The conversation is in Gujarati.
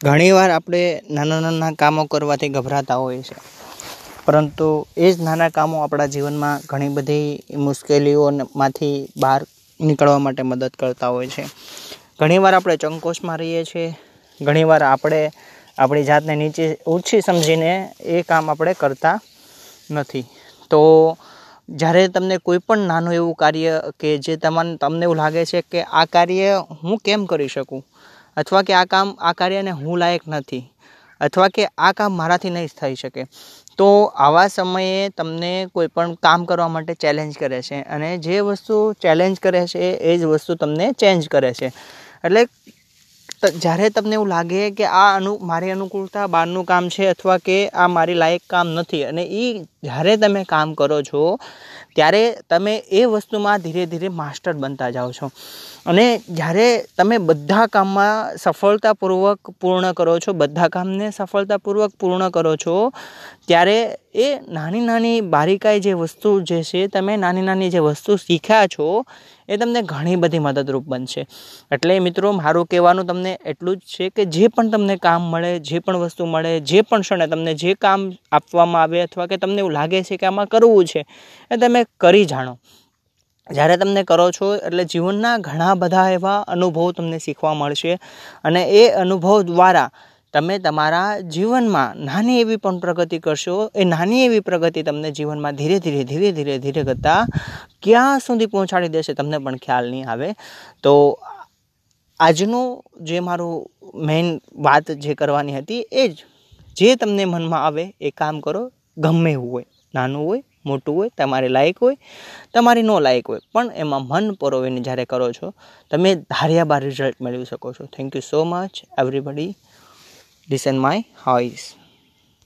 ઘણીવાર આપણે નાના નાના કામો કરવાથી ગભરાતા હોઈએ છે પરંતુ એ જ નાના કામો આપણા જીવનમાં ઘણી બધી મુશ્કેલીઓમાંથી બહાર નીકળવા માટે મદદ કરતા હોય છે. ઘણીવાર આપણે ચંકોશમાં રહીએ છીએ, ઘણીવાર આપણે આપણી જાતને નીચે ઓછી સમજીને એ કામ આપણે કરતા નથી. તો જ્યારે તમને કોઈ પણ નાનું એવું કાર્ય કે જે તમને તમને એવું લાગે છે કે આ કાર્ય હું કેમ કરી શકું? અથવા કે આ કામ, આ કાર્યને હું લાયક નથી, અથવા કે આ કામ મારાથી નહીં થઈ શકે, તો આવા સમયે તમને કોઈપણ કામ કરવા માટે ચેલેન્જ કરે છે અને જે વસ્તુ ચેલેન્જ કરે છે એ જ વસ્તુ તમને ચેન્જ કરે છે. એટલે જ્યારે તમને એવું લાગે કે આ અનુ, મારી અનુકૂળતા બહારનું કામ છે અથવા કે આ મારી લાયક કામ નથી અને એ જ્યારે તમે કામ કરો છો, ત્યારે તમે એ વસ્તુમાં ધીરે ધીરે માસ્ટર બનતા જાઓ છો. અને જ્યારે તમે બધા કામમાં સફળતાપૂર્વક પૂર્ણ કરો છો, બધા કામને સફળતાપૂર્વક પૂર્ણ કરો છો, ત્યારે એ નાની નાની બારીકાઈ જે વસ્તુ જે છે, તમે નાની નાની જે વસ્તુ શીખ્યા છો, એ તમને ઘણી બધી મદદરૂપ બનશે. એટલે મિત્રો, મારું કહેવાનું તમને એટલું જ છે કે જે પણ તમને કામ મળે, જે પણ વસ્તુ મળે, જે પણ ક્ષણે તમને જે કામ આપવામાં આવે અથવા કે તમને એવું લાગે છે કે આમાં કરવું છે એ તમે કરી જાણો. જ્યારે તમને કરો છો એટલે જીવનના ઘણા બધા એવા અનુભવો તમને શીખવા મળશે અને એ અનુભવ દ્વારા તમે તમારા જીવનમાં નાની એવી પણ પ્રગતિ કરશો, એ નાની એવી પ્રગતિ તમને જીવનમાં ધીરે ધીરે ધીરે ધીરે ધીરે કરતાં ક્યાં સુધી પહોંચાડી દેશે તમને પણ ખ્યાલ નહીં આવે. તો આજનું જે મારું મેઇન વાત જે કરવાની હતી એ જ, જે તમને મનમાં આવે એ કામ કરો ગમે હોય. નાનું હોય, મોટું હોય, તમારે લાયક હોય, તમારી ન લાયક હોય. પણ એમાં મન પરોવીને જ્યારે કરો છો, તમે ધાર્યા બાર રિઝલ્ટ મેળવી શકો છો. Thank you so much everybody and my voice